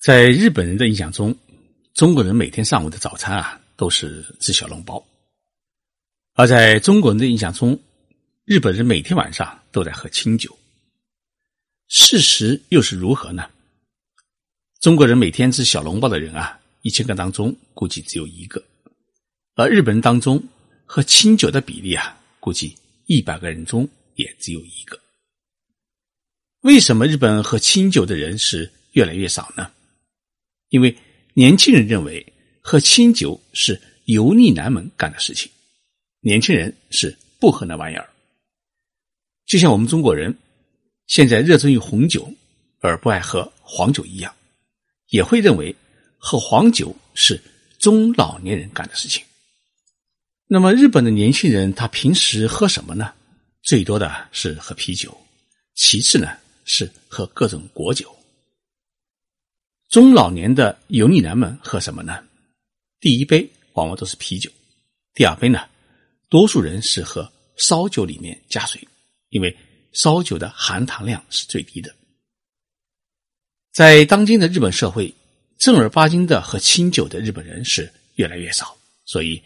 在日本人的印象中，中国人每天上午的早餐啊都是吃小笼包；而在中国人的印象中，日本人每天晚上都在喝清酒。事实又是如何呢？中国人每天吃小笼包的人啊，一千个当中估计只有一个；而日本人当中喝清酒的比例啊，估计一百个人中也只有一个。为什么日本喝清酒的人是越来越少呢？因为年轻人认为喝清酒是油腻男们干的事情，年轻人是不喝那玩意儿。就像我们中国人现在热衷于红酒而不爱喝黄酒一样，也会认为喝黄酒是中老年人干的事情。那么日本的年轻人他平时喝什么呢？最多的是喝啤酒，其次呢是喝各种果酒。中老年的油腻男们喝什么呢？第一杯往往都是啤酒，第二杯呢，多数人是喝烧酒，里面加水，因为烧酒的含糖量是最低的。在当今的日本社会，正儿八经的喝清酒的日本人是越来越少，所以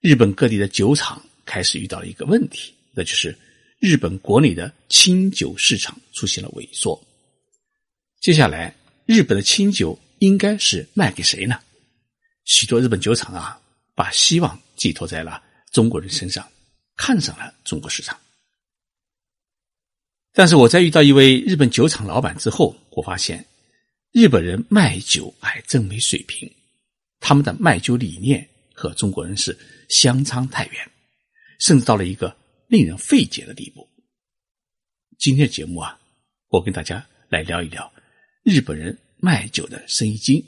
日本各地的酒厂开始遇到了一个问题，那就是日本国内的清酒市场出现了萎缩。接下来。日本的清酒应该是卖给谁呢？许多日本酒厂啊，把希望寄托在了中国人身上，看上了中国市场。但是我在遇到一位日本酒厂老板之后，我发现日本人卖酒还真没水平，他们的卖酒理念和中国人是相差太远，甚至到了一个令人费解的地步。今天的节目啊，我跟大家来聊一聊。日本人卖酒的生意经，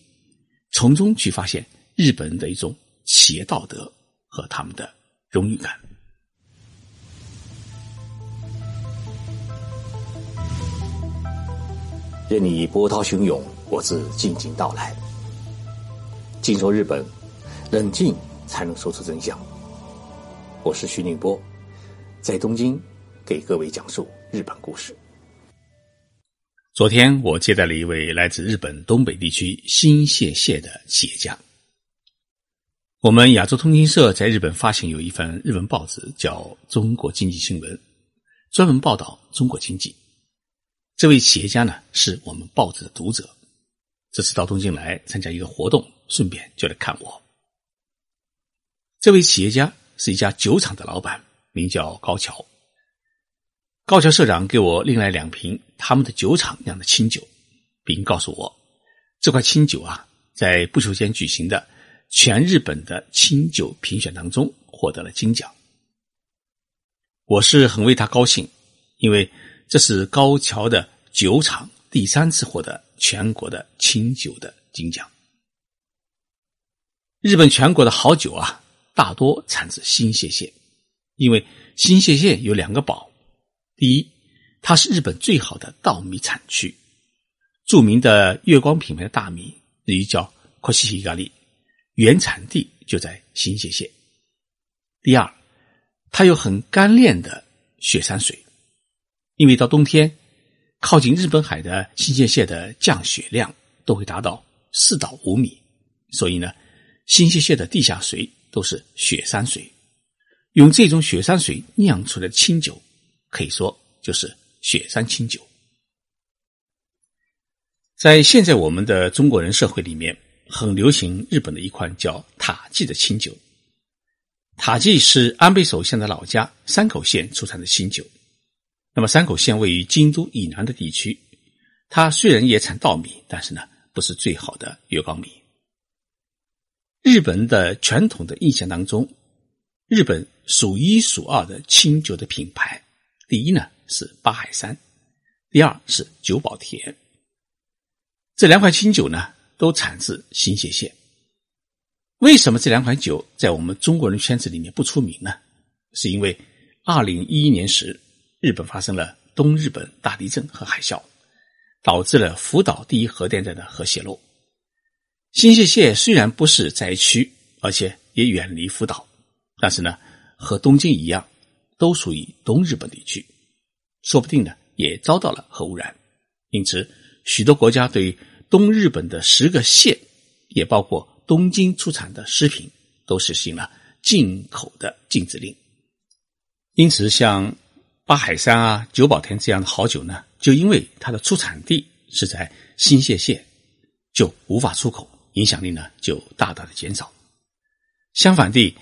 从中去发现日本人的一种企业道德和他们的荣誉感。任你波涛汹涌，我自静静到来。静说日本，冷静才能说出真相。我是徐宁波，在东京给各位讲述日本故事。昨天我接待了一位来自日本东北地区新泻县的企业家。我们亚洲通讯社在日本发行有一份日文报纸，叫《中国经济新闻》，专门报道中国经济。这位企业家呢，是我们报纸的读者，这次到东京来参加一个活动，顺便就来看我。这位企业家是一家酒厂的老板，名叫高桥。高桥社长给我拎来两瓶他们的酒厂酿的清酒，并告诉我，这块清酒啊，在不久间举行的全日本的清酒评选当中获得了金奖。我是很为他高兴，因为这是高桥的酒厂第三次获得全国的清酒的金奖。日本全国的好酒啊，大多产自新泻县，因为新泻县有两个宝。第一，它是日本最好的稻米产区，著名的月光品牌的大米，日语叫 Koshihigari，原产地就在新泻县。第二，它有很干练的雪山水，因为到冬天，靠近日本海的新泻县的降雪量都会达到四到五米，所以呢，新泻县的地下水都是雪山水，用这种雪山水酿出的清酒。可以说就是雪山清酒。在现在我们的中国人社会里面，很流行日本的一款叫塔记的清酒。塔记是安倍首相的老家山口县出产的清酒。那么山口县位于京都以南的地区，它虽然也产稻米，但是呢不是最好的月光米。日本的传统的印象当中，日本数一数二的清酒的品牌。第一呢是八海山，第二是久保田。这两款清酒呢都产自新泻县。为什么这两款酒在我们中国人圈子里面不出名呢？是因为二零一一年时，日本发生了东日本大地震和海啸，导致了福岛第一核电站的核泄漏。新泻县虽然不是灾区，而且也远离福岛，但是呢，和东京一样。都属于东日本地区，说不定呢也遭到了核污染。因此，许多国家对东日本的十个县，也包括东京出产的食品，都实行了进口的禁止令。因此，像八海山啊、久保田这样的好酒呢，就因为它的出产地是在新泻县，就无法出口，影响力呢就大大的减少。相反地，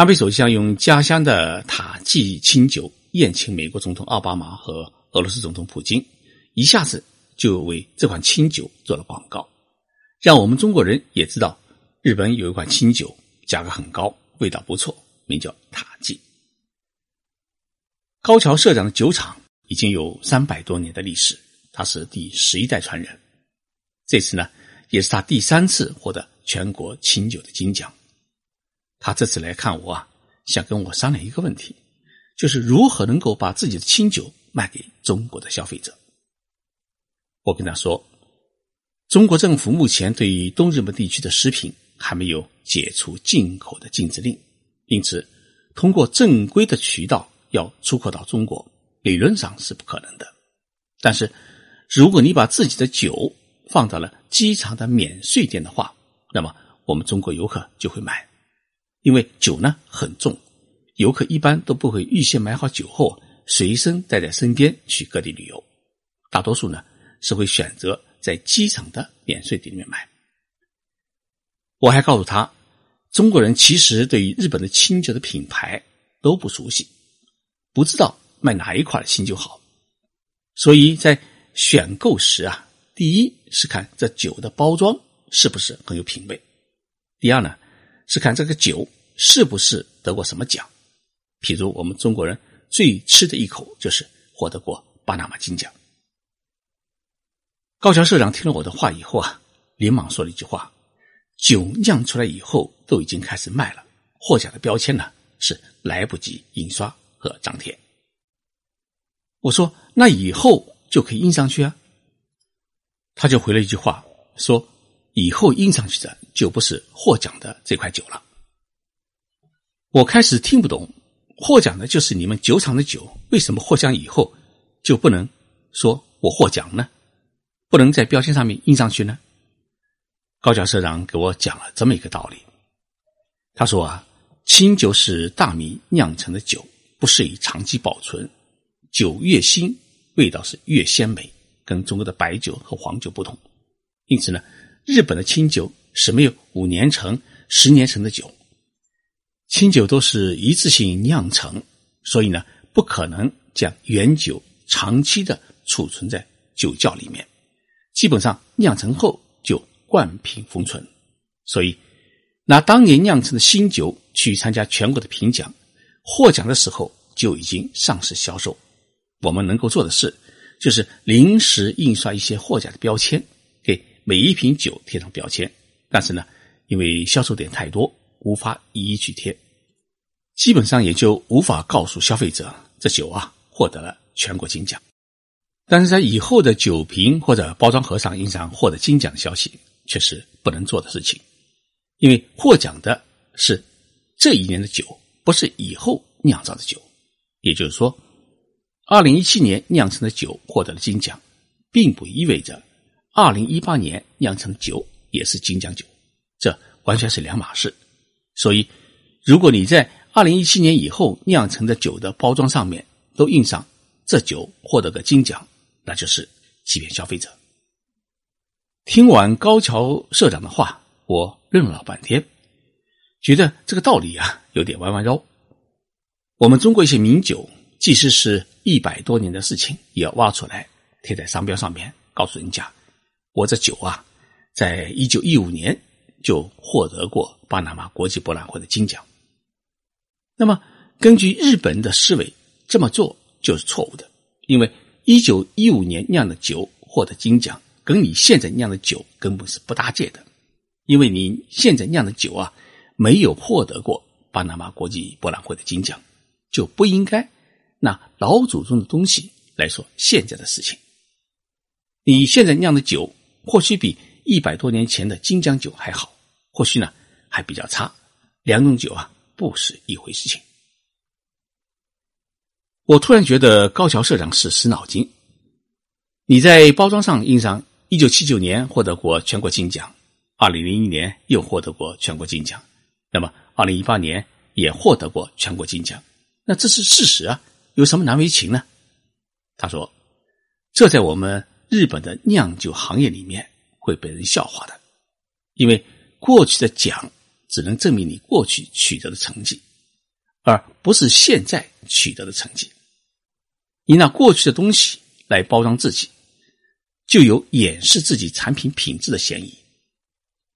安倍首相用家乡的塔季清酒宴请美国总统奥巴马和俄罗斯总统普京，一下子就为这款清酒做了广告，让我们中国人也知道日本有一款清酒，价格很高，味道不错，名叫塔季。高桥社长的酒厂已经有三百多年的历史，他是第十一代传人。这次呢，也是他第三次获得全国清酒的金奖。他这次来看我啊，想跟我商量一个问题，就是如何能够把自己的清酒卖给中国的消费者。我跟他说，中国政府目前对于东日本地区的食品还没有解除进口的禁止令，因此通过正规的渠道要出口到中国，理论上是不可能的。但是，如果你把自己的酒放到了机场的免税店的话，那么我们中国游客就会买。因为酒呢很重，游客一般都不会预先买好酒后随身带在身边去各地旅游，大多数呢是会选择在机场的免税店里面买。我还告诉他，中国人其实对于日本的清酒的品牌都不熟悉，不知道卖哪一款清酒好，所以在选购时啊，第一是看这酒的包装是不是很有品味，第二呢。是看这个酒是不是得过什么奖，譬如我们中国人最吃的一口就是获得过巴拿马金奖。高桥社长听了我的话以后啊，连忙说了一句话：“酒酿出来以后都已经开始卖了，获奖的标签呢是来不及印刷和张贴。”我说：“那以后就可以印上去啊。”他就回了一句话说。以后印上去的就不是获奖的这块酒了。我开始听不懂，获奖的就是你们酒厂的酒，为什么获奖以后就不能说我获奖呢？不能在标签上面印上去呢？高桥社长给我讲了这么一个道理。他说啊，清酒是大米酿成的酒，不适宜长期保存，酒越新，味道是越鲜美，跟中国的白酒和黄酒不同。因此呢。日本的清酒是没有五年陈、十年陈的酒，清酒都是一次性酿成，所以呢，不可能将原酒长期的储存在酒窖里面，基本上酿成后就灌瓶封存。所以，拿当年酿成的新酒去参加全国的评奖，获奖的时候就已经上市销售。我们能够做的事，就是临时印刷一些获奖的标签。每一瓶酒贴上标签，但是呢，因为销售点太多，无法一一去贴，基本上也就无法告诉消费者这酒啊获得了全国金奖。但是在以后的酒瓶或者包装盒上印上获得金奖的消息，却是不能做的事情，因为获奖的是这一年的酒，不是以后酿造的酒。也就是说，二零一七年酿成的酒获得了金奖，并不意味着。二零一八年酿成酒也是金奖酒，这完全是两码事。所以，如果你在二零一七年以后酿成的酒的包装上面都印上这酒获得个金奖，那就是欺骗消费者。听完高桥社长的话，我愣了半天，觉得这个道理啊有点弯弯绕。我们中国一些名酒，即使是一百多年的事情，也要挖出来贴在商标上面，告诉人家。我这酒啊，在一九一五年就获得过巴拿马国际博览会的金奖。那么，根据日本的思维，这么做就是错误的，因为一九一五年酿的酒获得金奖，跟你现在酿的酒根本是不搭界的，因为你现在酿的酒啊，没有获得过巴拿马国际博览会的金奖，就不应该拿老祖宗的东西来说现在的事情。你现在酿的酒。或许比一百多年前的金江酒还好，或许呢还比较差。两种酒啊不是一回事情。我突然觉得高桥社长是死脑筋。你在包装上印上一九七九年获得过全国金奖，二零零一年又获得过全国金奖，那么二零一八年也获得过全国金奖。那这是事实啊，有什么难为情呢？他说：“这在我们日本的酿酒行业里面会被人笑话的，因为过去的奖只能证明你过去取得的成绩，而不是现在取得的成绩。你拿过去的东西来包装自己，就有掩饰自己产品品质的嫌疑。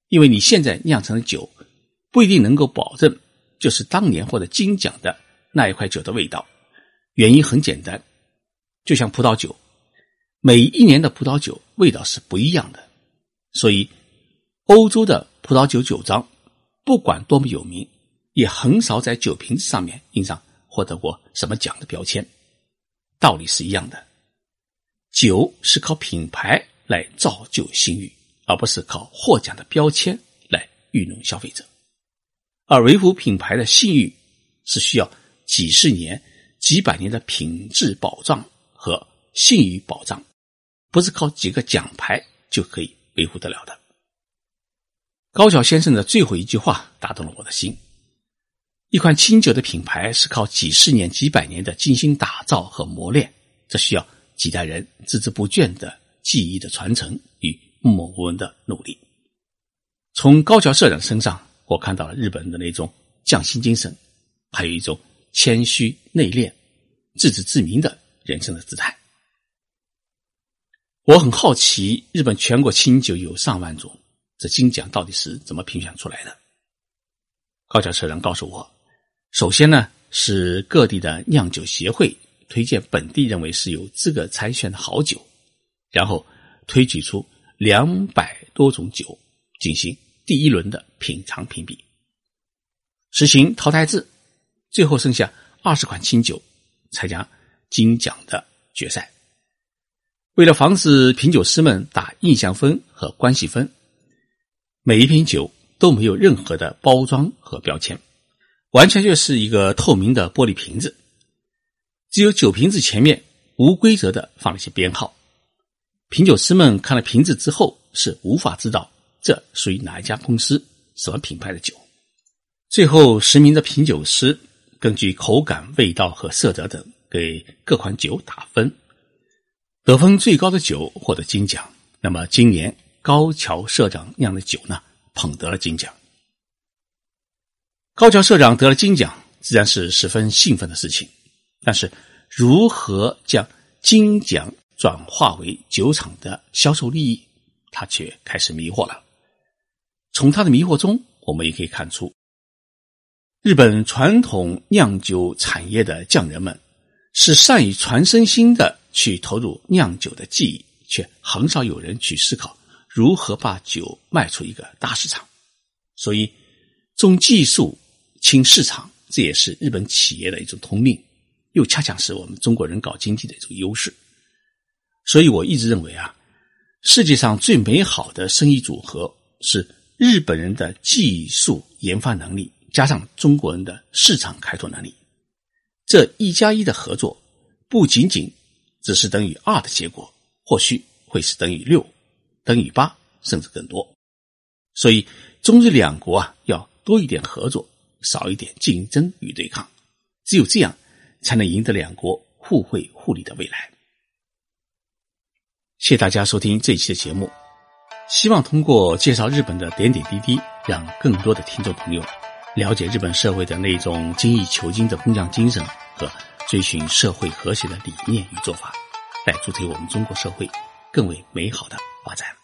因为你现在酿成的酒不一定能够保证就是当年获得金奖的那一块酒的味道。原因很简单。”就像葡萄酒，每一年的葡萄酒味道是不一样的，所以欧洲的葡萄酒酒庄不管多么有名，也很少在酒瓶子上面印上获得过什么奖的标签。道理是一样的，酒是靠品牌来造就信誉，而不是靠获奖的标签来愚弄消费者。而维护品牌的信誉是需要几十年、几百年的品质保障。和信誉保障，不是靠几个奖牌就可以维护得了的。高桥先生的最后一句话打动了我的心：一款清酒的品牌是靠几十年、几百年的精心打造和磨练，这需要几代人孜孜不倦的技艺的传承与默默无闻的努力。从高桥社长身上，我看到了日本人的那种匠心精神，还有一种谦虚内敛、自知自明的。人生的姿态，我很好奇，日本全国清酒有上万种，这金奖到底是怎么评选出来的？高桥社长告诉我，首先呢是各地的酿酒协会推荐本地认为是有资格参选的好酒，然后推举出两百多种酒进行第一轮的品尝评比，实行淘汰制，最后剩下二十款清酒才将。金奖的决赛，为了防止品酒师们打印象分和关系分，每一瓶酒都没有任何的包装和标签，完全就是一个透明的玻璃瓶子，只有酒瓶子前面无规则的放了些编号。品酒师们看了瓶子之后是无法知道这属于哪一家公司、什么品牌的酒。最后，十名的品酒师根据口感、味道和色泽等。给各款酒打分，得分最高的酒获得金奖。那么今年高桥社长酿的酒呢，捧得了金奖。高桥社长得了金奖，自然是十分兴奋的事情。但是，如何将金奖转化为酒厂的销售利益，他却开始迷惑了。从他的迷惑中，我们也可以看出，日本传统酿酒产业的匠人们。是善于传身心的去投入酿酒的技艺，却很少有人去思考如何把酒卖出一个大市场。所以，重技术轻市场，这也是日本企业的一种通病，又恰恰是我们中国人搞经济的一种优势。所以，我一直认为啊，世界上最美好的生意组合是日本人的技术研发能力加上中国人的市场开拓能力。这一加一的合作，不仅仅只是等于二的结果，或许会是等于六、等于八，甚至更多。所以，中日两国啊，要多一点合作，少一点竞争与对抗。只有这样，才能赢得两国互惠互利的未来。谢谢大家收听这一期的节目，希望通过介绍日本的点点滴滴，让更多的听众朋友。了解日本社会的那种精益求精的工匠精神和追寻社会和谐的理念与做法，来助推我们中国社会更为美好的发展。